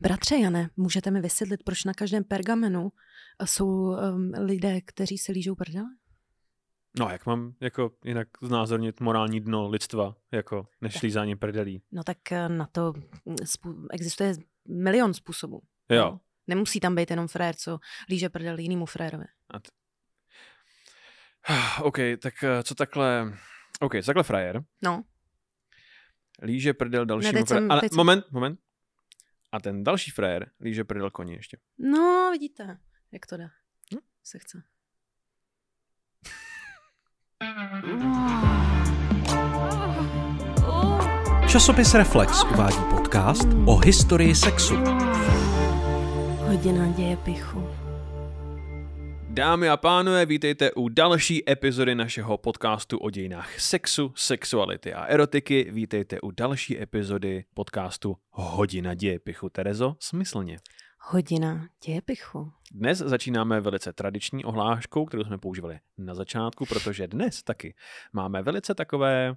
Bratře Jane, můžete mi vysvětlit, proč na každém pergamenu jsou um, lidé, kteří se lížou prdele? No, jak mám jako jinak znázornit morální dno lidstva, jako než lízání prdelí? No tak eh, na to spů- existuje milion způsobů. Jo. No. Nemusí tam být jenom frér, co líže prdel jinému frérovi. A t... OK, tak eh, co takhle... OK, takhle frajer No, líže prdel dalšímu teď jsem-. Ale moment, moment. A ten další frajer líže prdel koni ještě. no vidíte, jak to jde. Hm? Se chce. Časopis Reflex uvádí podcast o historii sexu. Hodina děje pichu. Dámy a pánové, vítejte u další epizody našeho podcastu o dějinách sexu, sexuality a erotiky. Vítejte u další epizody podcastu Hodina děje pichu. Terezo, smyslně. Hodina děje pichu. Dnes začínáme velice tradiční ohláškou, kterou jsme používali na začátku, protože dnes taky máme velice takové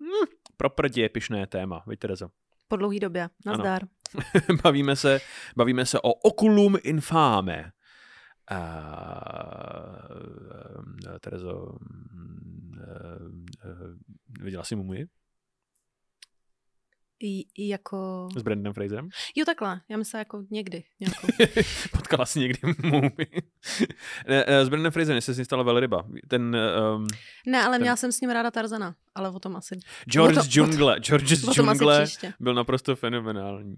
hm, pro prdě pišné téma. Víte, Terezo? Po dlouhý době. Nazdar. bavíme, se, bavíme se o oculum infame. Uh, Terezo, uh, uh, viděla jsi mumii I, i jako... s Brandon Fraserem? Jo takhle, já myslím jako někdy. Potkala jsi někdy eh, s Brandon Fraserem jsi stala velryba. Ten um, Ne, ale Ten- měla jsem s ním ráda Tarzana, ale o tom asi... George O z to-. George z džungle příště. byl naprosto fenomenální.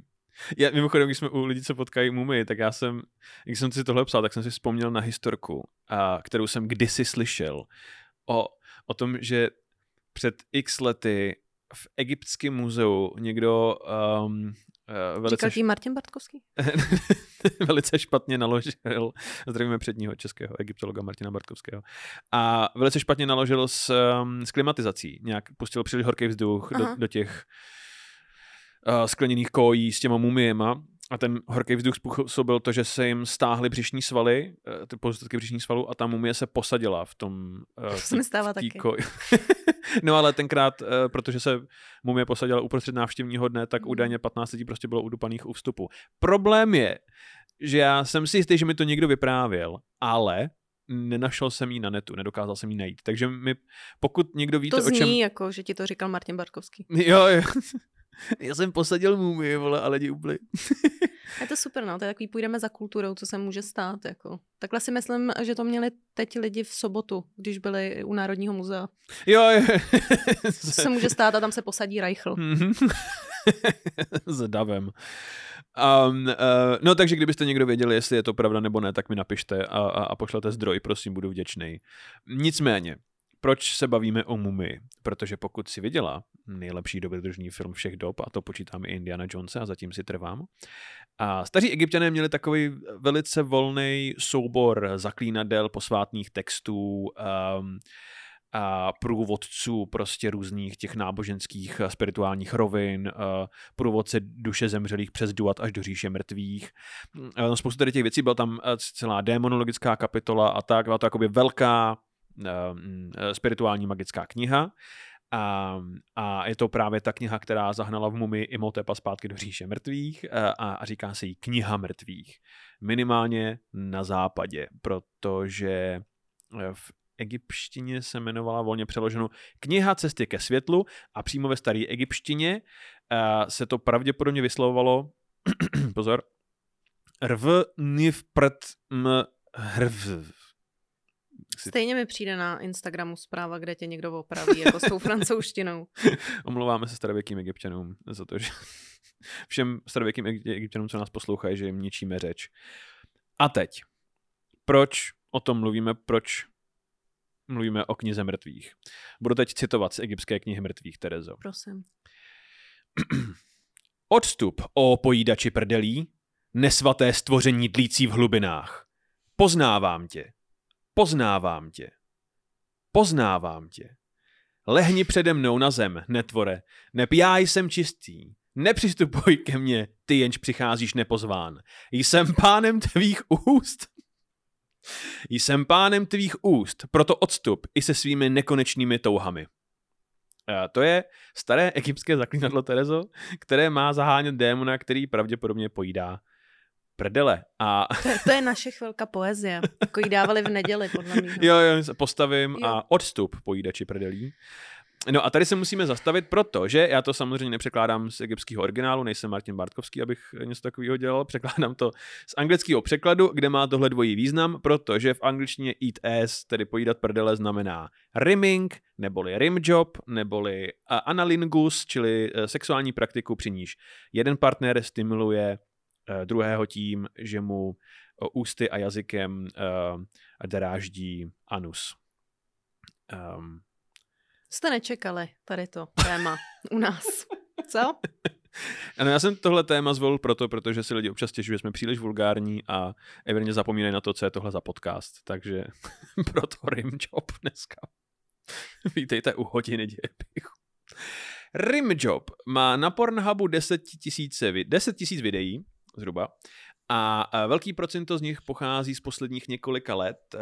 Já, mimochodem, když jsme u lidí, co potkají mumii, tak já jsem, když jsem si tohle psal, tak jsem si vzpomněl na historku, a, kterou jsem kdysi slyšel o, o tom, že před x lety v egyptském muzeu někdo um, uh, velice, Říkal ti Martin Bartkovský? velice špatně naložil, zdravíme předního českého egyptologa Martina Bartkovského, a velice špatně naložil s, um, s klimatizací. Nějak pustil příliš horký vzduch do, do těch uh, skleněných kojí s těma mumiema a ten horký vzduch způsobil to, že se jim stáhly břišní svaly, uh, ty pozůstatky břišních svalů a ta mumie se posadila v tom uh, To se mi stává taky. Koji. no ale tenkrát, uh, protože se mumie posadila uprostřed návštěvního dne, tak Mhm. údajně 15 lidí prostě bylo udupaných u vstupu. Problém je, že já jsem si jistý, že mi to někdo vyprávěl, ale nenašel jsem ji na netu, nedokázal jsem ji najít. Takže mi, pokud někdo víte, To o čem... zní jako, že ti to říkal Martin Bartkovský. Jo, jo. Já jsem posadil mumii, vole, a lidi ubli. Je to super, no, to je takový půjdeme za kulturou, co se může stát, jako. Takhle si myslím, že to měli teď lidi v sobotu, když byli u Národního muzea. Jo, jo. Co se může stát a tam se posadí Reichl. Mhm. S davem. Um, uh, no takže kdybyste někdo věděli, jestli je to pravda nebo ne, tak mi napište a, a, a pošlete zdroj, prosím, budu vděčný. Nicméně, proč se bavíme o mumii? Protože pokud si viděla nejlepší dobrodružný film všech dob, a to počítám i Indiana Jonesa a zatím si trvám, a staří egyptiané měli takový velice volný soubor zaklínadel, posvátných textů, um, a průvodců prostě různých těch náboženských a spirituálních rovin, a průvodce duše zemřelých přes duat až do říše mrtvých. No, spoustu tady těch věcí, byla tam eh, celá démonologická kapitola a tak, byla to jakoby velká eh, eh, spirituální magická kniha. A, a je to právě ta kniha, která zahnala v mumii Imotepa zpátky do říše mrtvých a, a, a říká se jí kniha mrtvých. Minimálně na západě, protože eh, v egyptštině se jmenovala volně přeloženo Kniha cesty ke světlu a přímo ve staré egyptštině se to pravděpodobně vyslovovalo pozor rv niv prt m hrv. Si- Stejně mi přijde na Instagramu zpráva, kde tě někdo opraví, jako s tou francouzštinou. Omlouváme se starověkým egyptianům za to, že všem starověkým Egy- egyptianům, co nás poslouchají, že jim ničíme řeč. A teď, proč o tom mluvíme, proč mluvíme o knize mrtvých. Budu teď citovat z egyptské knihy mrtvých, Terezo. Prosím. Odstup, o pojídači prdelí, nesvaté stvoření dlící v hlubinách. Poznávám tě, poznávám tě, poznávám tě. Lehni přede mnou na zem, netvore, neb já jsem čistý. Nepřistupuj ke mně, ty jenž přicházíš nepozván. Jsem pánem tvých úst. Jsem pánem tvých úst, proto odstup i se svými nekonečnými touhami. Eh, To je staré egyptské zaklínadlo Terezo, které má zahánět démona, který pravděpodobně pojídá prdele. A To je, to je naše chvilka poezie. Jako ji dávali v neděli, podle mě. jo, jo, se postavím Jo. a odstup pojídači prdelí. No a tady se musíme zastavit, protože já to samozřejmě nepřekládám z egyptského originálu, nejsem Martin Bartkovský, abych něco takového dělal, překládám to z anglického překladu, kde má tohle dvojí význam, protože v angličtině eat ass, tedy pojídat prdele, znamená rimming, neboli rimjob, neboli a, analingus, čili eh, sexuální praktiku, při níž jeden partner stimuluje eh, druhého tím, že mu eh, ústy a jazykem eh, dráždí anus. Um, Jste nečekali tady to téma u nás. Co? Ano, já jsem tohle téma zvolil proto, protože si lidi občas stěžují, že jsme příliš vulgární a evidentně zapomínají na to, co je tohle za podcast. Takže proto Rimjob dneska. Vítejte u hodiny dějepichu. Rimjob má na Pornhubu 10 tisíce, vi- 10 tisíc videí, zhruba, a velký procento z nich pochází z posledních několika let.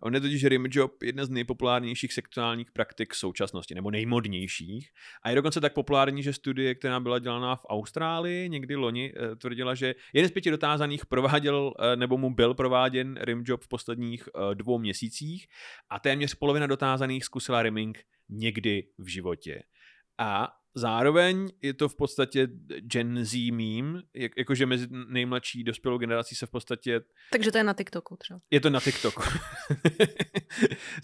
On je totiž rimjob jedna z nejpopulárnějších sexuálních praktik současnosti, nebo nejmodnějších. A je dokonce tak populární, že studie, která byla dělaná v Austrálii někdy loni, eh, tvrdila, že jeden z pěti dotázaných prováděl eh, nebo mu byl prováděn rimjob v posledních eh, dvou měsících a téměř polovina dotázaných zkusila rimming někdy v životě. A zároveň je to v podstatě Gen Z meme, jak, jakože mezi nejmladší dospělou generací se v podstatě Takže to je na TikToku třeba. je to na TikToku.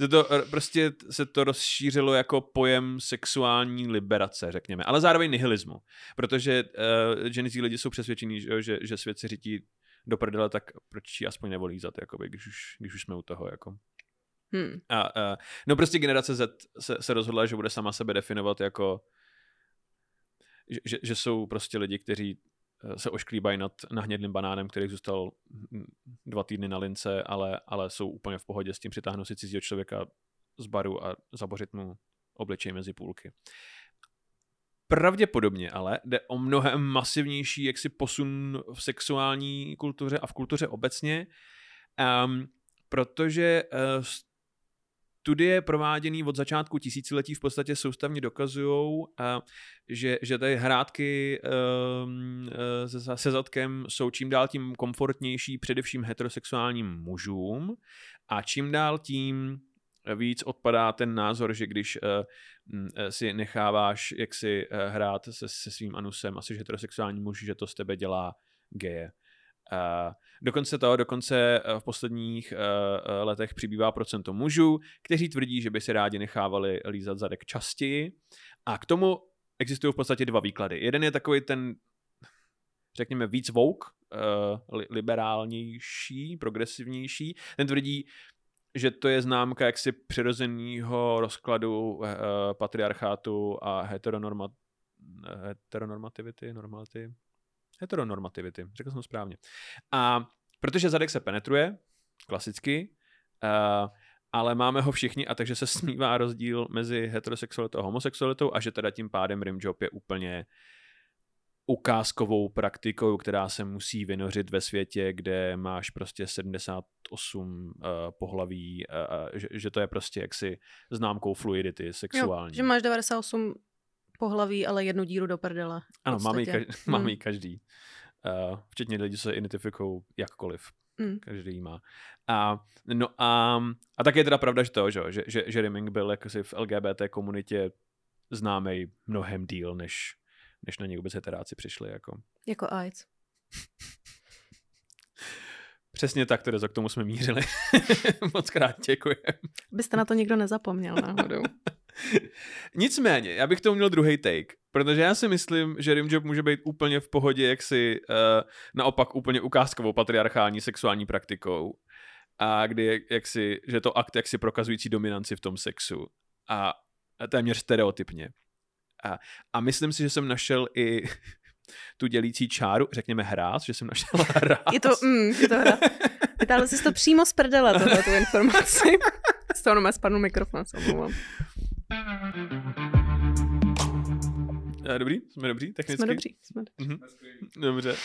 se to, prostě se to rozšířilo jako pojem sexuální liberace, řekněme, ale zároveň nihilismu, protože uh, Gen Z lidi jsou přesvědčení, že, že, že svět se řítí do prdele, tak proč ji aspoň nevolízat, jakoby, když, už, když už jsme u toho. Jako. Hmm. A, uh, no prostě generace Z se, se rozhodla, že bude sama sebe definovat jako že, že, jsou prostě lidi, kteří eh, se ošklíbají nad nahnědlým banánem, který zůstal hm, dva týdny na lince, ale, ale jsou úplně v pohodě s tím přitáhnout si cizího člověka z baru a zabořit mu obličej mezi půlky. Pravděpodobně ale jde o mnohem masivnější jaksi posun v sexuální kultuře a v kultuře obecně, um, protože uh, studie prováděné od začátku tisíciletí v podstatě soustavně dokazují, že, že ty hrátky um, se, se zadkem jsou čím dál tím komfortnější především heterosexuálním mužům a čím dál tím víc odpadá ten názor, že když uh, si necháváš jak si hrát se, se svým anusem a jsi heterosexuální muž, že to z tebe dělá geje. Dokonce to, dokonce v posledních uh, letech přibývá procento mužů, kteří tvrdí, že by si rádi nechávali lízat zadek častěji. A k tomu existují v podstatě dva výklady. Jeden je takový ten, řekněme, víc vouk, li- liberálnější, progresivnější. Ten tvrdí, že to je známka jaksi přirozeného rozkladu patriarchátu a heteronorma, heteronormativity, normality, heteronormativity, řekl jsem správně. A protože zadek se penetruje, klasicky, uh, ale máme ho všichni a takže se smívá rozdíl mezi heterosexualitou a homosexualitou a že teda tím pádem rimjob je úplně ukázkovou praktikou, která se musí vynořit ve světě, kde máš prostě 78 uh, pohlaví, uh, že, že to je prostě jaksi známkou fluidity sexuální. Jo, že máš 98 pohlaví, ale jednu díru do prdele. Ano, máme ji, každý, hmm. máme ji každý. Uh, včetně lidí, co se identifikují jakkoliv. Mm. Každý ji má. A, no a, a tak je teda pravda, že to, že, že, že, že rimming byl jakosi v LGBT komunitě známý mnohem díl, než, než na něj vůbec heteráci přišli. Jako. Jako AIDS. Přesně tak, tedy k tomu jsme mířili. Moc krát děkuji. Byste na to nikdo nezapomněl náhodou. Nicméně, já bych to měl druhý take, protože já si myslím, že rimjob může být úplně v pohodě, jak si uh, naopak úplně ukázkovou patriarchální sexuální praktikou a kdy jak si, že to akt jaksi prokazující dominanci v tom sexu a, a téměř stereotypně. A, a myslím si, že jsem našel i tu dělící čáru, řekněme hráz, že jsem našel hráz. Je to, mm, je to hra. Vytáhl jsi to přímo z prdele, tohle tu informaci. Z toho nomé spadnul mikrofon, se omlouvám. Dobrý? Jsme dobrý technicky? Jsme dobří. Jsme dobří. Mhm. Dobře.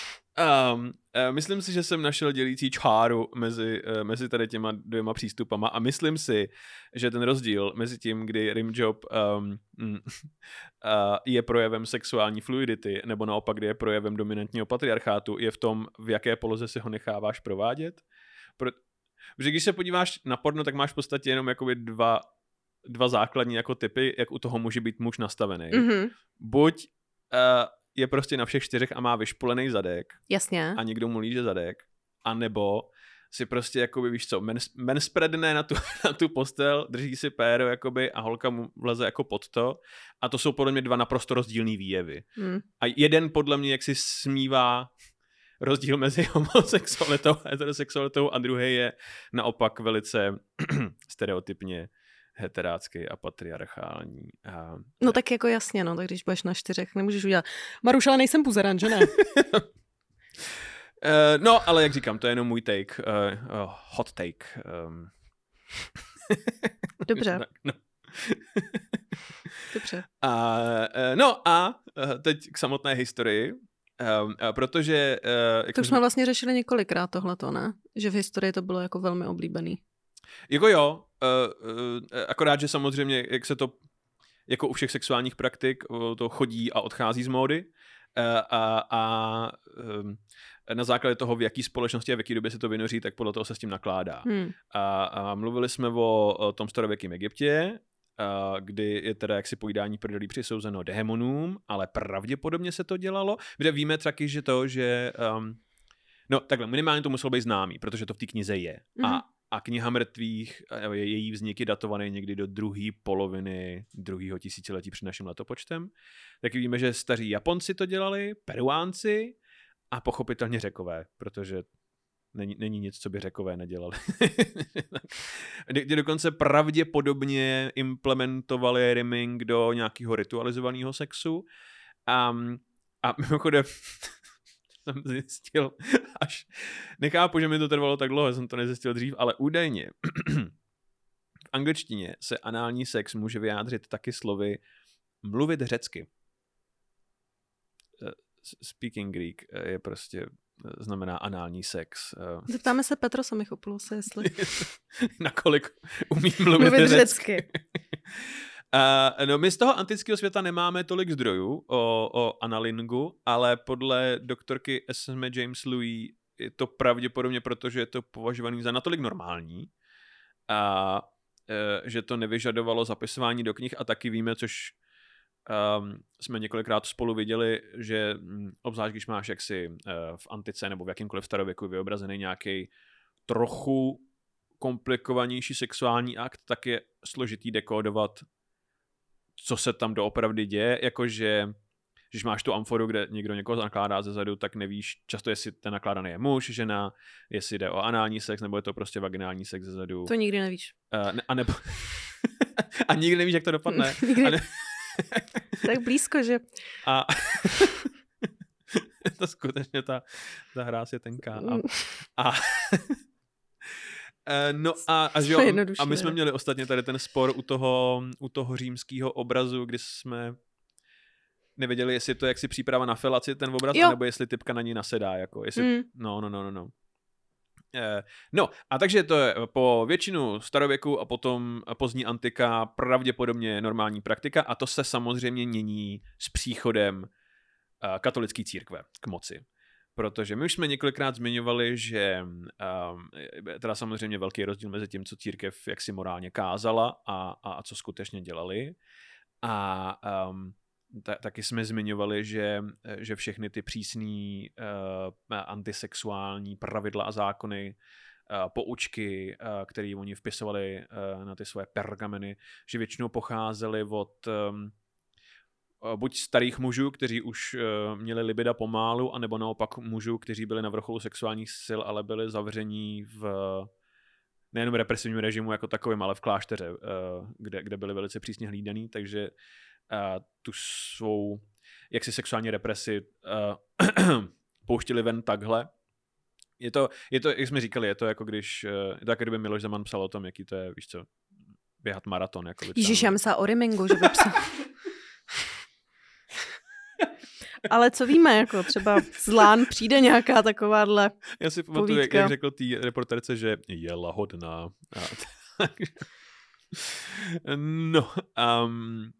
Um, uh, myslím si, že jsem našel dělící čáru mezi, uh, mezi tady těma dvěma přístupama a myslím si, že ten rozdíl mezi tím, kdy rimjob um, uh, je projevem sexuální fluidity nebo naopak, kdy je projevem dominantního patriarchátu, je v tom, v jaké poloze si ho necháváš provádět. Pro, protože když se podíváš na porno, tak máš v podstatě jenom jakoby dva, dva základní jako typy, jak u toho může být muž nastavený. Mm-hmm. Buď uh, je prostě na všech čtyřech a má vyšpolený zadek Jasně. a někdo mu líže zadek, a nebo si prostě jakoby, víš co, men, men spreadne na tu, na tu postel, drží si péro jakoby a holka mu vleze jako pod to a to jsou podle mě dva naprosto rozdílný výjevy. Mm. A jeden podle mě jak si smívá rozdíl mezi homosexualitou a heterosexualitou a druhý je naopak velice stereotypně heterácký a patriarchální. A... No tak jako jasně, no, tak když budeš na čtyřech, nemůžeš udělat. Maruš, ale nejsem buzeran, že ne? Uh, no, ale jak říkám, to je jenom můj take, uh, uh, hot take. Um. Dobře. no. Dobře. A, uh, no a uh, teď k samotné historii, um, protože... Uh, to už jsme vlastně řešili několikrát tohleto, ne? Že v historii to bylo jako velmi oblíbený. Jako jo, uh, uh, akorát, že samozřejmě, jak se to jako u všech sexuálních praktik, to chodí a odchází z módy. Uh, a, a um, na základě toho, v jaký společnosti a v jaký době se to vynoří, tak podle toho se s tím nakládá. Hmm. A, a mluvili jsme o, o tom starověkém Egyptě, a, kdy je teda jaksi pojídání prdelí přisouzeno demonům, ale pravděpodobně se to dělalo, kde víme taky, že to, že... Um, no takhle, minimálně to muselo být známý, protože to v té knize je. Mhm. A, a kniha mrtvých, je- její vznik je datovaný někdy do druhé poloviny druhého tisíciletí před naším letopočtem. Taky víme, že staří Japonci to dělali, Peruánci a pochopitelně Řekové, protože není, není nic, co by Řekové nedělali. Kdy dokonce pravděpodobně implementovali rimming do nějakého ritualizovaného sexu. A, a mimochodem jsem zjistil až, nechápu, že mi to trvalo tak dlouho, jsem to nezjistil dřív, ale údajně v angličtině se anální sex může vyjádřit taky slovy mluvit řecky. Eh, Speaking Greek eh, je prostě eh, znamená anální sex. Zeptáme se Petra Samichopulose, jestli Nakolik umí mluvit, mluvit řecky. řecky. Uh, no my z toho antického světa nemáme tolik zdrojů o, o analingu, ale podle doktorky S.M. James Louis je to pravděpodobně, protože je to považovaný za natolik normální, a uh, že to nevyžadovalo zapisování do knih a taky víme, což um, jsme několikrát spolu viděli, že mm, obzvlášť když máš jaksi uh, v antice nebo v jakýmkoliv starověku vyobrazený nějaký trochu komplikovanější sexuální akt, tak je složitý dekódovat, co se tam doopravdy děje, jakože když máš tu amforu, kde někdo někoho nakládá ze zadu, tak nevíš často, jestli ten nakládaný je muž, žena, jestli jde o anální sex, nebo je to prostě vaginální sex ze zadu. To nikdy nevíš. Uh, ne, a, nebo... a nikdy nevíš, jak to dopadne. Nikdy. A, ne... Tak blízko, že... a... to skutečně ta, ta hra je tenká. A, a Eh, No a, a, že jo, a my jsme měli ostatně tady ten spor u toho, u toho římského obrazu, kdy jsme nevěděli, jestli to je jaksi příprava na felaci ten obraz, Jo. nebo jestli typka na ní nasedá. Jako, jestli, Mm. No, no, no, no, no. Eh, No, a takže to je po většinu starověku a potom pozdní antika pravděpodobně normální praktika a to se samozřejmě mění s příchodem eh, katolické církve k moci. Protože my už jsme několikrát zmiňovali, že um, teda samozřejmě velký rozdíl mezi tím, co církev jaksi morálně kázala a, a, a co skutečně dělali. A um, ta, taky jsme zmiňovali, že, že všechny ty přísný uh, antisexuální pravidla a zákony, uh, poučky, uh, které oni vpisovali uh, na ty svoje pergameny, že většinou pocházely od um, buď starých mužů, kteří už uh, měli libida pomálu, anebo naopak mužů, kteří byli na vrcholu sexuálních sil, ale byli zavření v nejenom represivním režimu jako takovým, ale v klášteře, uh, kde, kde byli velice přísně hlídaný, takže uh, tu svou jaksi sexuální represi uh, pouštili ven takhle. Je to, je to, jak jsme říkali, je to jako když, je to jako kdyby Miloš Zeman psal o tom, jaký to je, víš co, běhat maraton. Jako Ježíš, já myslela o rimingu, že by psal. Ale co víme, jako třeba z Lán přijde nějaká takováhle Já si pamatuju, jak, jak řekl té reporterce, že je lahodná. A, no, um,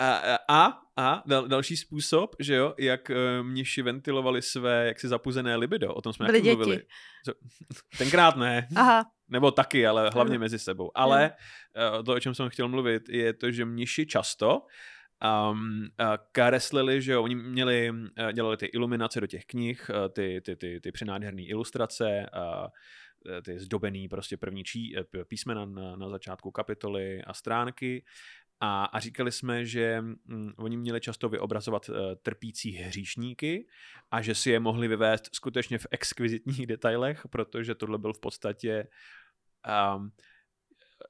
a, a, a, dal, další způsob, že jo, jak uh, mniši ventilovali své jaksi zapuzené libido, o tom jsme taky děti. mluvili. Co, tenkrát ne, Aha, nebo taky, ale hlavně mezi sebou. Ale uh, to, o čem jsem chtěl mluvit, je to, že mniši často um, kareslili, že jo, oni měli, uh, dělali ty iluminace do těch knih, uh, ty, ty, ty, ty přenádherné ilustrace, uh, ty zdobený prostě první čí, eh, písmena na, na začátku kapitoly a stránky. A, a říkali jsme, že mm, oni měli často vyobrazovat uh, trpící hříšníky a že si je mohli vyvést skutečně v exkvizitních detailech, protože tohle byl v podstatě um,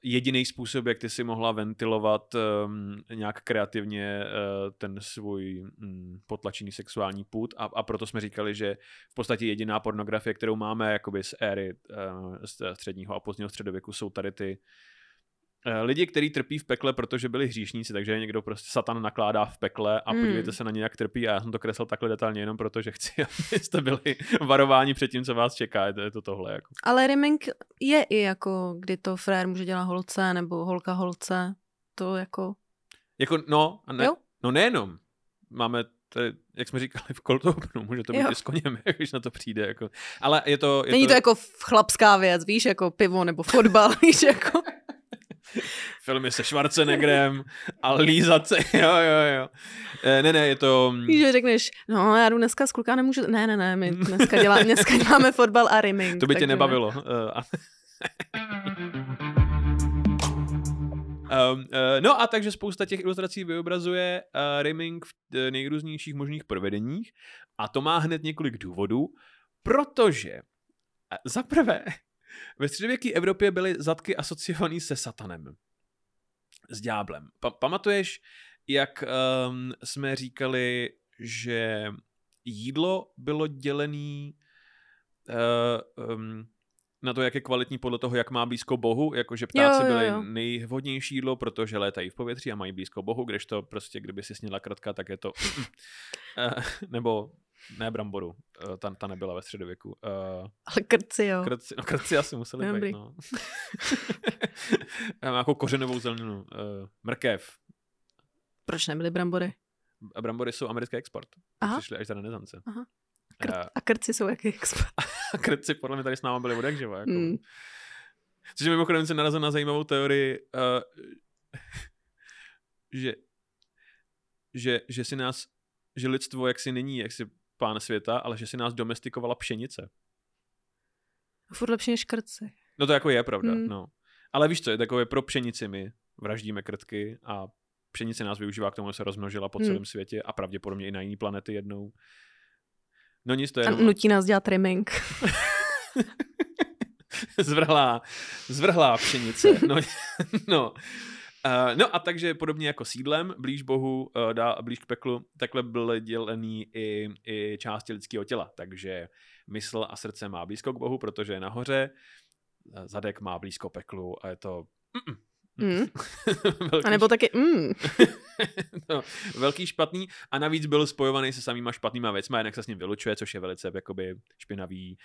jediný způsob, jak ty si mohla ventilovat um, nějak kreativně uh, ten svůj um, potlačený sexuální put a, a proto jsme říkali, že v podstatě jediná pornografie, kterou máme jakoby z éry uh, středního a pozdního středověku, jsou tady ty uh, lidi, kteří trpí v pekle, protože byli hříšníci, takže je někdo prostě satan nakládá v pekle a Hmm. podívejte se na ně, jak trpí a já jsem to kreslil takhle detailně jenom proto, že chci, abyste byli varováni před tím, co vás čeká, je to, je to tohle. Jako. ale rimming je i jako, kdy to frér může dělat holce, nebo holka holce. To jako, Jako, no, a ne, jo? no nejenom. Máme, tady, jak jsme říkali v Cold Openu, může to být Jo. i s koněm, když na to přijde. Jako. Ale je to... Je Není to jako chlapská věc, víš, jako pivo nebo fotbal, víš, jako. filmy se Schwarzeneggerem a lízat se, jo, jo, jo. E, ne, ne, je to... Víš, že řekneš, no já jdu dneska s kluka, nemůžu, ne, ne, ne, my dneska, dělá, dneska děláme fotbal a rimming. To by tě ne. nebavilo. E, a... Um, uh, no a takže spousta těch ilustrací vyobrazuje uh, rimming v uh, nejrůznějších možných provedeních a to má hned několik důvodů, protože uh, za prvé ve středověké Evropě byly zadky asociované se satanem, s ďáblem. Pa- pamatuješ, jak um, jsme říkali, že jídlo bylo dělený uh, um, na to, jak je kvalitní podle toho, jak má blízko Bohu, jakože ptáci Jo, jo, byly jo. nejvhodnější jídlo, protože létají v povětří a mají blízko Bohu, kdežto prostě, kdyby si sněla kratka, tak je to... Eh, nebo ne bramboru, eh, ta, ta nebyla ve středověku. Uh, Ale krci, jo. krci, no krci asi museli Dobrý. být, no. Já mám jako kořenovou zeleninu. Uh, mrkev. Proč nebyly brambory? Brambory jsou americký export. Aha. Přišli až za renesance. Aha. Kr- a krci jsou jaký expert. A krci podle mě tady s náma byli od jak živa. Jako. Mm. Což je mimochodem se narazil na zajímavou teorii, uh, že, že, že si nás, že lidstvo jaksi není jaksi pán světa, ale že si nás domestikovala pšenice. Furt lepší než krci. No to jako je pravda, Hmm. no. Ale víš co, je takové pro pšenici my vraždíme krtky a pšenice nás využívá k tomu, aby se rozmnožila po Hmm. celém světě a pravděpodobně i na jiné planety jednou. No nic, to je A jenom nutí nás dělat trimming. zvrhlá, zvrhlá pšenice. No, no. Uh, no a takže podobně jako sídlem, blíž Bohu, uh, dá, blíž k peklu, takhle byly dělený i, i části lidského těla. Takže mysl a srdce má blízko k Bohu, protože je nahoře, eh, zadek má blízko peklu a je to... Mm. velký A nebo taky, mm, no, velký špatný a navíc byl spojovaný se samýma špatnýma věcma, jednak se s ním vylučuje, což je velice jakoby špinavý.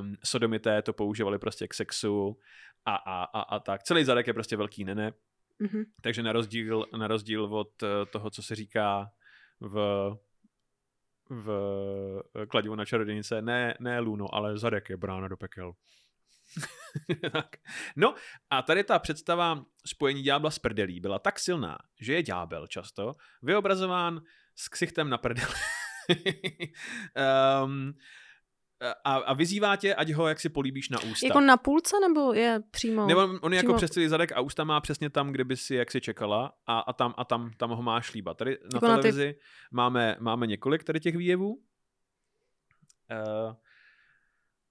Um, sodomité to používali prostě k sexu a, a, a, a tak. Celý zadek je prostě velký nene, mhm. takže na rozdíl, na rozdíl od eh, toho, co se říká v v eh, kladivu na čarodějnice, ne, ne Luno, ale zadek je brána do pekel. tak. No a tady ta představa spojení ďábla s prdelí byla tak silná, že je ďábel často vyobrazován s ksichtem na prdeli. um, a, a vyzývá tě, ať ho jaksi políbíš na ústa. Jako na půlce nebo je přímo? Nebo on je jako přímo- přes celý zadek a ústa má přesně tam, kde by si jaksi čekala a, a, tam, a tam, tam ho máš líbat. Tady na Jako na ty- televizi máme, máme několik tady těch výjevů. Uh,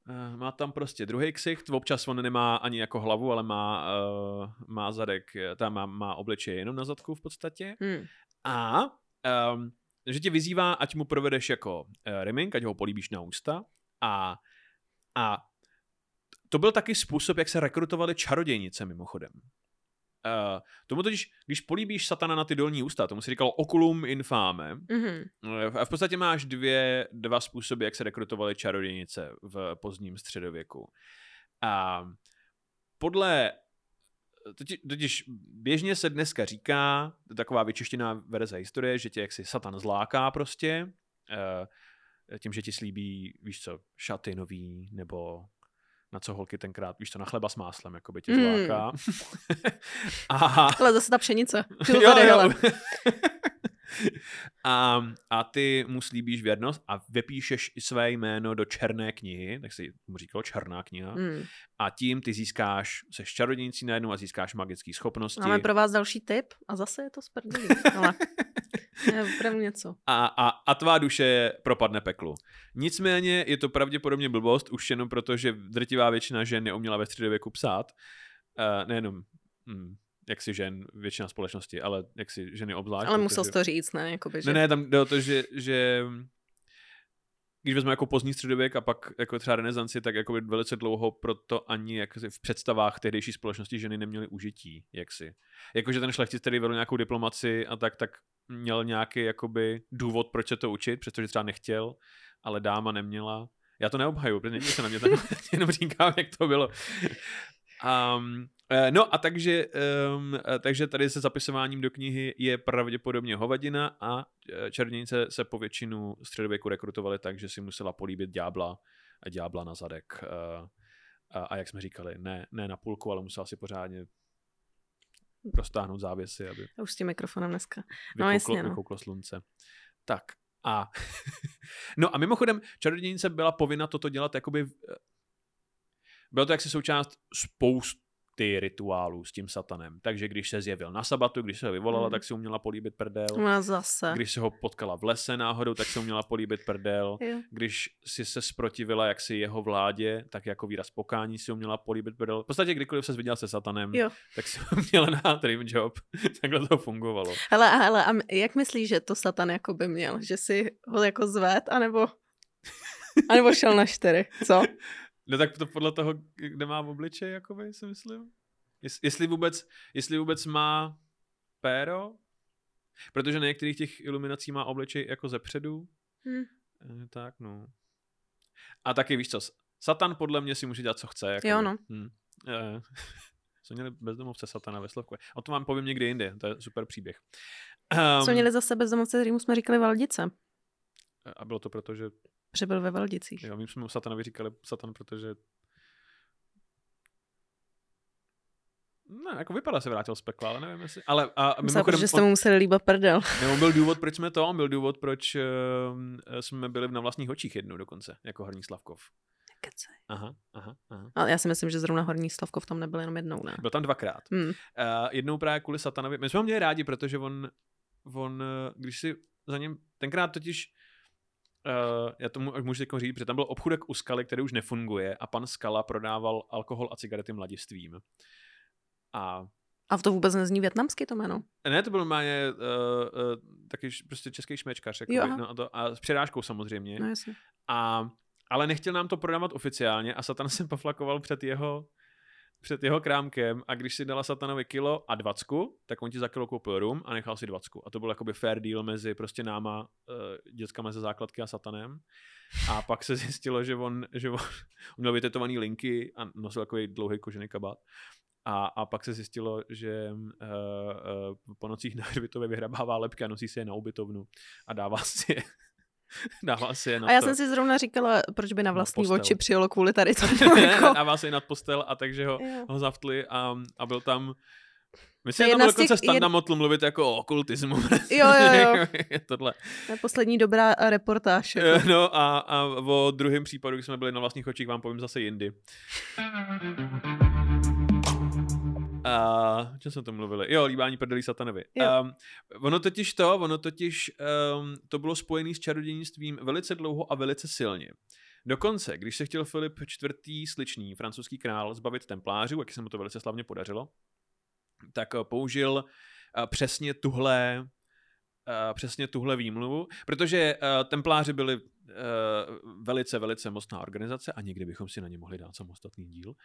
uh, má tam prostě druhý ksicht, občas on nemá ani jako hlavu, ale má, uh, má zadek, eh, tam má, má obličeje jenom na zadku v podstatě. Hmm. A um, že tě vyzývá, ať mu provedeš jako uh, rimming, ať ho políbíš na ústa. A, a to byl taky způsob, jak se rekrutovali čarodějnice mimochodem. Uh, tomu totiž, když políbíš satana na ty dolní ústa, tomu se říkalo oculum infame, Mm-hmm. a v podstatě máš dvě, dva způsoby, jak se rekrutovaly čarodějnice v pozdním středověku. A podle totiž, totiž běžně se dneska říká, taková vyčištěná verze historie, že tě jaksi satan zláká prostě, eh, tím, že ti slíbí, víš co, šaty nový, nebo na co holky tenkrát, víš to, na chleba s máslem, jako by tě Mm. zláká. a, Ale zase ta pšenice. Jo, Jo, a, a ty mu slíbíš věrnost a vypíšeš i své jméno do černé knihy, tak se mu říkalo černá kniha, Mm. a tím ty získáš, seš čarodějnicí najednou a získáš magické schopnosti. Máme pro vás další tip a zase je to. Ale je opravdu něco. a, a, a tvá duše propadne peklu. Nicméně je to pravděpodobně blbost, už jenom proto, že drtivá většina žen neuměla ve středověku psát. Uh, nejenom hm, jak si žen, většina společnosti, ale jak si ženy obzvlášť. Ale musel protože- jsi to říct, ne? Jakoby, že... Ne, ne, tam jde o to, že, že když vezmeme jako pozdní středověk a pak jako třeba renesanci, tak jako velice dlouho proto ani jak v představách tehdejší společnosti ženy neměly užití, jaksi. Jakože ten šlechtic, který vedl nějakou diplomaci a tak, tak měl nějaký jakoby důvod, proč se to učit, přestože třeba nechtěl, ale dáma neměla. Já to neobhaju, protože se na mě tak jenom říkám, jak to bylo. Um, no a takže, um, takže tady se zapisováním do knihy je pravděpodobně hovadina a eh, čarodějnice se po většinu středověku rekrutovaly tak, že si musela políbit ďábla a ďábla na zadek. Uh, a, a jak jsme říkali, ne, ne na půlku, ale musela si pořádně roztáhnout závěsy, aby Já už s tím mikrofonem dneska. No, vykouklo, jasně, no. vykouklo slunce. Tak a no a mimochodem čarodějnice byla povinna toto dělat jakoby bylo to jaksi součást spousty rituálů s tím satanem. Takže když se zjevil na sabatu, když se ho vyvolala, Mm. tak si uměla políbit prdel. No zase. Když se ho potkala v lese náhodou, tak si uměla políbit prdel. Jo. Když si se sprotivila jaksi jeho vládě, tak jako výraz pokání si uměla políbit prdel. V podstatě kdykoliv se viděla se satanem, Jo. tak si uměla na dream job. Takhle to fungovalo. Hele, hele, a jak myslíš, že to Satan jako by měl? Že si ho jako zved, anebo, anebo šel na čtyři, co? No tak to podle toho, kde má v obličej, jakoby, si myslím. Jest, jestli, vůbec, jestli vůbec má péro, protože na některých těch iluminací má obličej jako ze předu. Hm. Eh, tak no. A taky víš co, Satan podle mě si může dělat, co chce. Jako, Jo, no. Hm. Eh, jsme měli bezdomovce Satana ve Slovkové. O tom vám povím někdy jinde, to je super příběh. Um, Jsme měli zase bezdomovce, kterýmu jsme říkali Valdice. A bylo to proto, že Že byl ve Valdicích. Jo, my jsme mu satanovi říkali satan, protože Ne, jako vypadá se vrátil z pekla, ale nevím jestli. Ale a Myslím, mimochodem, že jste mu museli líbat prdel. ne, on byl důvod, proč jsme to, on byl důvod, proč uh, jsme byli na vlastních očích jednou dokonce, jako Horní Slavkov. Kecej. Aha, aha, aha. Ale já si myslím, že zrovna Horní Slavkov tam nebyl jenom jednou, ne? Byl tam dvakrát. Hmm. Uh, jednou právě kvůli satanovi. My jsme ho měli rádi, protože on, on eh, když si za ním, tenkrát totiž, uh, já tomu můžu teď říct, protože tam byl obchůdek u Skaly, který už nefunguje a pan Skala prodával alkohol a cigarety mladistvím. A A to vůbec nezní větnamsky to jméno. ne, to byl normálně uh, uh, taky prostě český šmečkař, Jo, jakoby, aha. no, a, to, a s přirážkou samozřejmě. No jasně. A, ale nechtěl nám to prodávat oficiálně a Satan se poflakoval před jeho, před jeho krámkem a když si dala Satanovi kilo a dvacku, tak on ti za kilo koupil rum a nechal si dvacku. A to byl jakoby fair deal mezi prostě náma, uh, dětskama ze základky a Satanem. A pak se zjistilo, že on, že on, on měl vytetovaný linky a nosil takový dlouhý kožený kabát. A, a pak se zjistilo, že uh, uh, po nocích na hřbitově vyhrabává lepky a nosí si je na ubytovnu a dává si je, dává si je na A já to. jsem si zrovna říkala, proč by na vlastní postel. oči přijelo kvůli tady tomu. Ne, jako. dává se i nad postel a takže ho, Jo. ho zaftli a, a byl tam Myslím, To že je tam byl z těch- dokonce Standa jed- Motl mluvit jako o okultismu. Jo, jo, jo. Tohle. To je poslední dobrá reportáž. Jako. Eh, No a, a o druhém případu, když jsme byli na vlastních očích, vám povím zase jindy. A o čem jsme to mluvili? Jo, líbání prdelí satanovi. Jo. Um, ono totiž to, ono totiž um, to bylo spojené s čarodějnictvím velice dlouho a velice silně. Dokonce, když se chtěl Filip IV. sličný, francouzský král, zbavit templářů, jak se mu to velice slavně podařilo, tak eh, použil eh, přesně tuhle eh, přesně tuhle výmluvu, protože templáři byli velice, velice mocná organizace a někdy bychom si na ně mohli dát samostatný díl.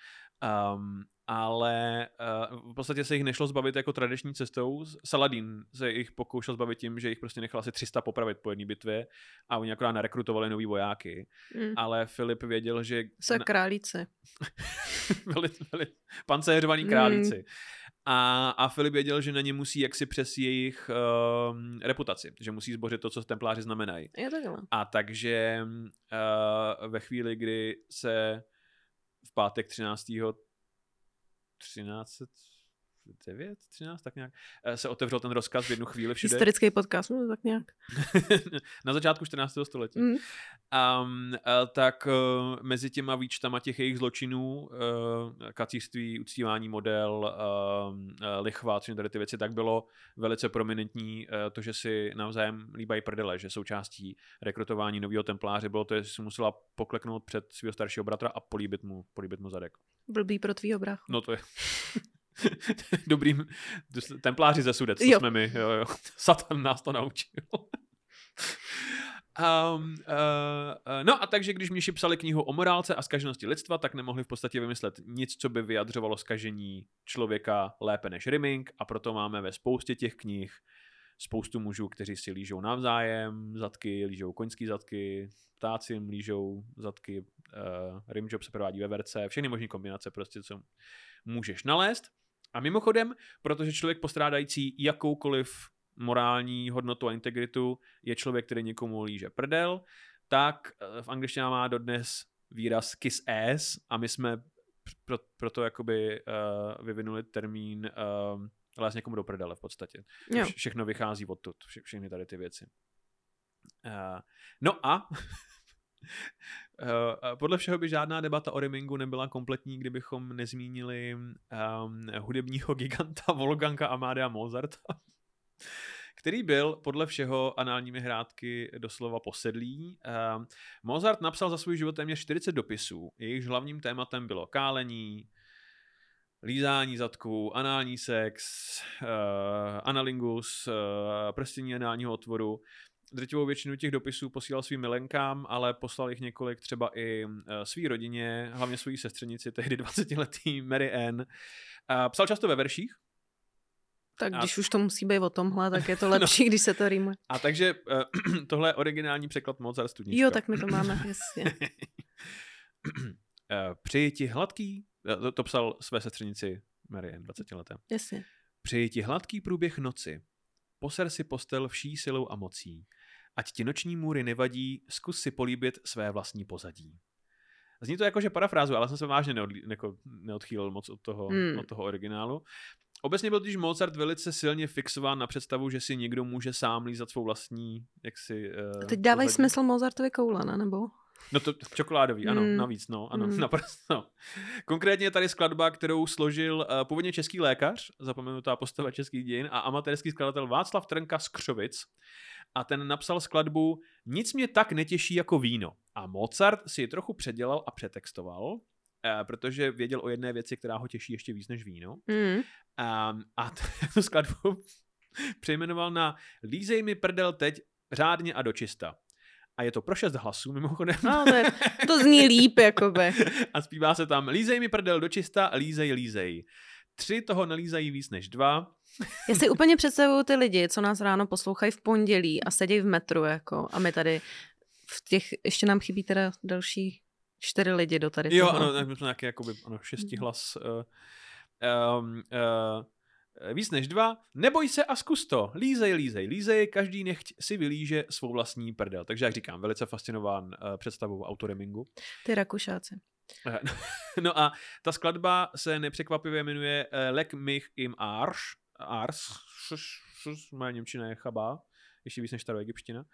Um, ale uh, v podstatě se jich nešlo zbavit jako tradiční cestou. Saladin se jich pokoušel zbavit tím, že jich prostě nechal asi 300 popravit po jedné bitvě a oni akorát narekrutovali nový vojáky. Mm. Ale Filip věděl, že... Se králíci. veli, veli, pancéřovaný králíci. Mm. A, a Filip věděl, že na ně musí jaksi přes jejich uh, reputaci, že musí zbořit to, co templáři znamenají. Je takhle. A takže uh, ve chvíli, kdy se v pátek 13. 13 9, 13, tak nějak, eh, se otevřel ten rozkaz v jednu chvíli všude. Historický podcast, no tak nějak. na začátku 14. století. Mm. Um, tak uh, mezi těma výčtama těch jejich zločinů, uh, kacířství, uctívání model, uh, lichva, tady ty věci, tak bylo velice prominentní uh, to, že si navzájem líbají prdele, že součástí rekrutování nového templáře bylo to, že si musela pokleknout před svého staršího bratra a políbit mu, políbit mu zadek. Blbý pro tvýho bráchu. No to je... dobrým templáři ze Sudec, to jo. jsme my. Jo, jo. Satan nás to naučil. Um, uh, uh, no a takže, když Mniši psali knihu o morálce a skaženosti lidstva, tak nemohli v podstatě vymyslet nic, co by vyjadřovalo skažení člověka lépe než Rimming a proto máme ve spoustě těch knih spoustu mužů, kteří si lížou navzájem zadky, lížou koňský zadky, ptáci jim lížou zadky, uh, rimjob se provádí ve verce, všechny možné kombinace prostě, co můžeš nalézt. A mimochodem, protože člověk postrádající jakoukoliv morální hodnotu a integritu je člověk, který někomu líže prdel, tak eh, v angličtině má dodnes výraz kiss ass a my jsme pro, proto jakoby uh, vyvinuli termín uh, lez někomu do prdele v podstatě. Jo. Všechno vychází odtud, vše, všechny tady ty věci. Uh, no a podle všeho by žádná debata o Rimingu nebyla kompletní, kdybychom nezmínili um, hudebního giganta Wolfganga Amadea Mozarta, který byl podle všeho análními hrádky doslova posedlý. Uh, Mozart napsal za svůj život téměř 40 dopisů. Jejichž hlavním tématem bylo kálení, lízání zadků, anální sex, uh, analingus, uh, prstění análního otvoru drtivou většinu těch dopisů posílal svým milenkám, ale poslal jich několik třeba i uh, svý rodině, hlavně svojí sestřenici, tehdy 20-letý Mary Ann. Uh, psal často ve verších, tak když a... už to musí být o tomhle, tak je to lepší, no. když se to rýmuje. A takže uh, tohle je originální překlad Mozart studnička. Jo, tak my to máme, jasně. uh, přeji ti hladký, to, to psal své sestřenici Marian, 20 leté. Jasně. Přeji ti hladký průběh noci. Poser si postel vší silou a mocí. Ať ti noční můry nevadí, zkus si políbit své vlastní pozadí. Zní to jako, že parafrázu, ale jsem se vážně neodlí, jako, neodchýlil moc od toho, hmm. od toho originálu. Obecně byl totiž Mozart velice silně fixován na představu, že si někdo může sám lízat svou vlastní, jak si... Uh, Teď dávají smysl Mozartovi koule, ne? nebo? No to čokoládový, ano, mm. navíc, no, ano, mm. naprosto. Konkrétně je tady skladba, kterou složil uh, původně český lékař, zapomenutá postava českých dějin, a amatérský skladatel Václav Trnka z Křovic. A ten napsal skladbu Nic mě tak netěší jako víno. A Mozart si ji trochu předělal a přetextoval, Uh, protože věděl o jedné věci, která ho těší ještě víc než víno. Mm. Um, a tu skladbu přejmenoval na Lízej mi prdel teď řádně a dočista a je to pro šest hlasů mimochodem. No, to, je, to zní líp, jakoby. a zpívá se tam lízej mi prdel do čista, lízej, lízej. Tři toho nelízají víc než dva. Já si úplně představuju ty lidi, co nás ráno poslouchají v pondělí a sedí v metru, jako, a my tady v těch, ještě nám chybí teda další čtyři lidi do tady Jo, toho. ano, my jsme nějaký jakoby, ano, šesti hlas. Uh, um, uh, víc než dva, neboj se a zkus to. Lízej, lízej, lízej, každý nechť si vylíže svou vlastní prdel. Takže jak říkám, velice fascinován uh, představou autoremingu. Ty Rakušáci. Eh, no a ta skladba se nepřekvapivě jmenuje Lek mich im Arsch. Ars, moje němčina je chabá, ještě víc než egyptština.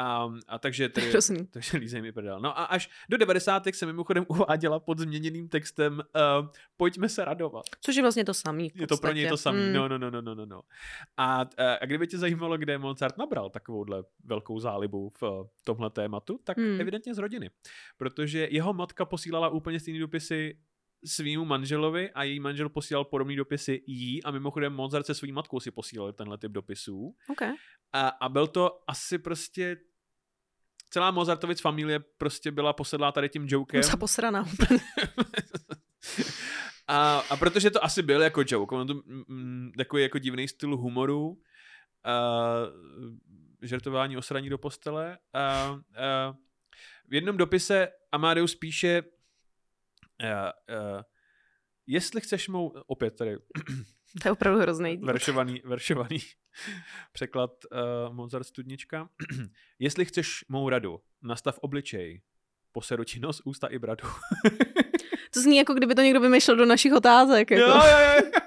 A, a takže, tedy, takže lízej mi prdel. No a až do 90. se mimochodem uváděla pod změněným textem uh, Pojďme se radovat. Což je vlastně to samý. Je to pro něj to samý. Mm. No, no, no, no, no, no. A, uh, a kdyby tě zajímalo, kde Mozart nabral takovouhle velkou zálibu v uh, tomhle tématu, tak mm. evidentně z rodiny. Protože jeho matka posílala úplně stejné dopisy svýmu manželovi a její manžel posílal podobný dopisy jí a mimochodem Mozart se svou matkou si posílal tenhle typ dopisů. Okay. A, a byl to asi prostě celá Mozartovic familie prostě byla posedlá tady tím jokem. Co posraná a, a protože to asi byl jako joke, ono to mm, takový jako divný styl humoru, uh, žertování o sraní do postele. Uh, uh, v jednom dopise Amadeus píše uh, uh, jestli chceš mou, opět tady to je opravdu hrozný. Veršovaný, veršovaný překlad uh, Mozart studnička. jestli chceš mou radu, nastav obličej, poseru ti nos, ústa i bradu. to zní jako kdyby to někdo vymýšlel do našich otázek. Jako. Jo, jo, jo.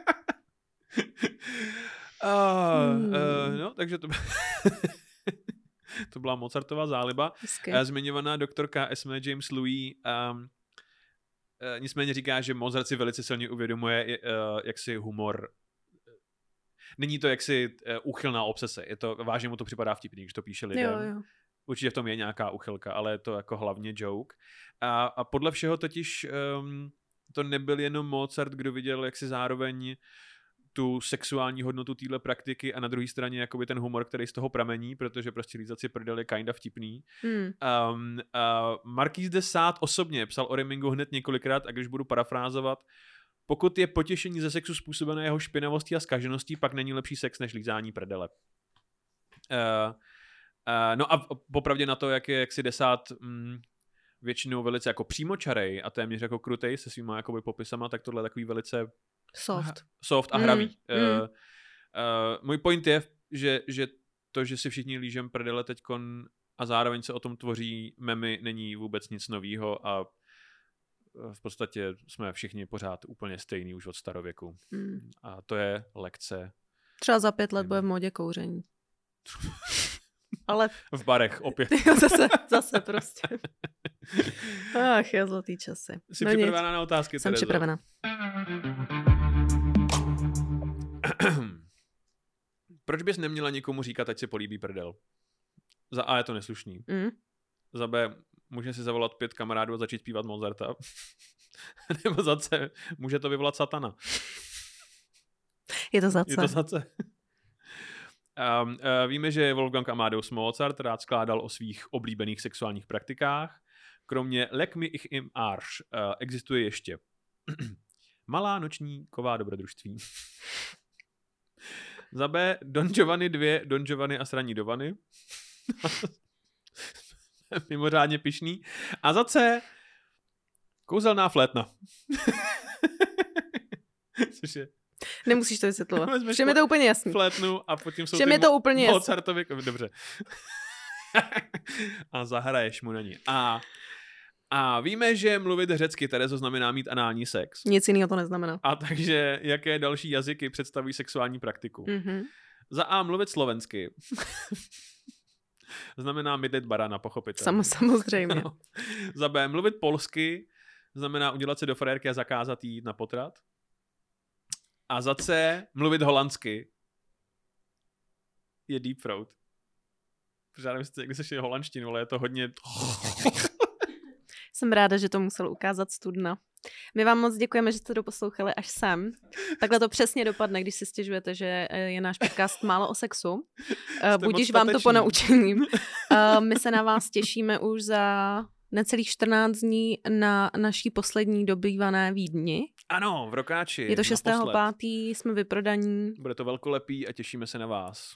Uh, hmm. uh, no, takže to, to byla Mozartová záliba. Uh, zmiňovaná doktorka Esme James Louis um, nicméně říká, že Mozart si velice silně uvědomuje, uh, jak si humor není to jaksi uh, úchylná obsese, je to, vážně mu to připadá vtipný, když to píše lidem. Jo, jo. Určitě v tom je nějaká uchylka, ale je to jako hlavně joke. A, a podle všeho totiž um, to nebyl jenom Mozart, kdo viděl jaksi zároveň tu sexuální hodnotu téhle praktiky a na druhé straně jakoby ten humor, který z toho pramení, protože prostě lízat si prdel je kinda vtipný. Hmm. Um, uh, de Sade osobně psal o Remingu hned několikrát a když budu parafrázovat, pokud je potěšení ze sexu způsobené jeho špinavostí a skažeností, pak není lepší sex než lízání prdele. Uh, uh, no a popravdě na to, jak je jaksi desát mm, většinou velice jako přímočarej a téměř jako krutej se svýma jakoby popisama, tak tohle je takový velice Soft. Soft a hravý. Mm, mm. Uh, uh, můj point je, že, že to, že si všichni lížem prdele teďkon a zároveň se o tom tvoří memy, není vůbec nic novýho a v podstatě jsme všichni pořád úplně stejný už od starověku. Mm. A to je lekce. Třeba za pět let bude v modě kouření. Ale... V barech opět. zase, zase prostě. Ach, je zlatý časy. Jsi no připravená nic. na otázky, Jsem Terezo? připravená. Proč bys neměla nikomu říkat, ať si políbí prdel? Za A je to neslušný. Mm. Za B může si zavolat pět kamarádů a začít zpívat Mozarta. Nebo za C může to vyvolat satana. Je to za C. Je to za C. Um, uh, víme, že Wolfgang Amadeus Mozart rád skládal o svých oblíbených sexuálních praktikách. Kromě Leck mi ich im Arsch uh, existuje ještě Malá noční ková dobrodružství. Za B Don Giovanni 2, Don Giovanni a sraní Dovany. Mimořádně pišný. A za C kouzelná flétna. Což je Nemusíš to vysvětlovat. Všem je to úplně jasný. Flétnu a potom jsou Všem je to úplně jasný. Mozartovi... Dobře. a zahraješ mu na ní. A a víme, že mluvit řecky, Terezo, znamená mít anální sex. Nic jiného to neznamená. A takže jaké další jazyky představují sexuální praktiku? Mm-hmm. Za A mluvit slovensky. znamená mydlit barana, pochopitelně. Sam, samozřejmě. No. Za B mluvit polsky znamená udělat se do frérky a zakázat jít na potrat. A za C mluvit holandsky je deep throat. Protože já nevím, jestli holandštinu, ale je to hodně... Jsem ráda, že to musel ukázat studna. My vám moc děkujeme, že jste doposlouchali až sem. Takhle to přesně dopadne, když si stěžujete, že eh, je náš podcast málo o sexu. Eh, budíš vám to po naučením. Eh, my se na vás těšíme už za necelých 14 dní na naší poslední dobývané Vídni. Ano, v Rokáči. Je to 6.5. jsme vyprodaní. Bude to velkolepý a těšíme se na vás.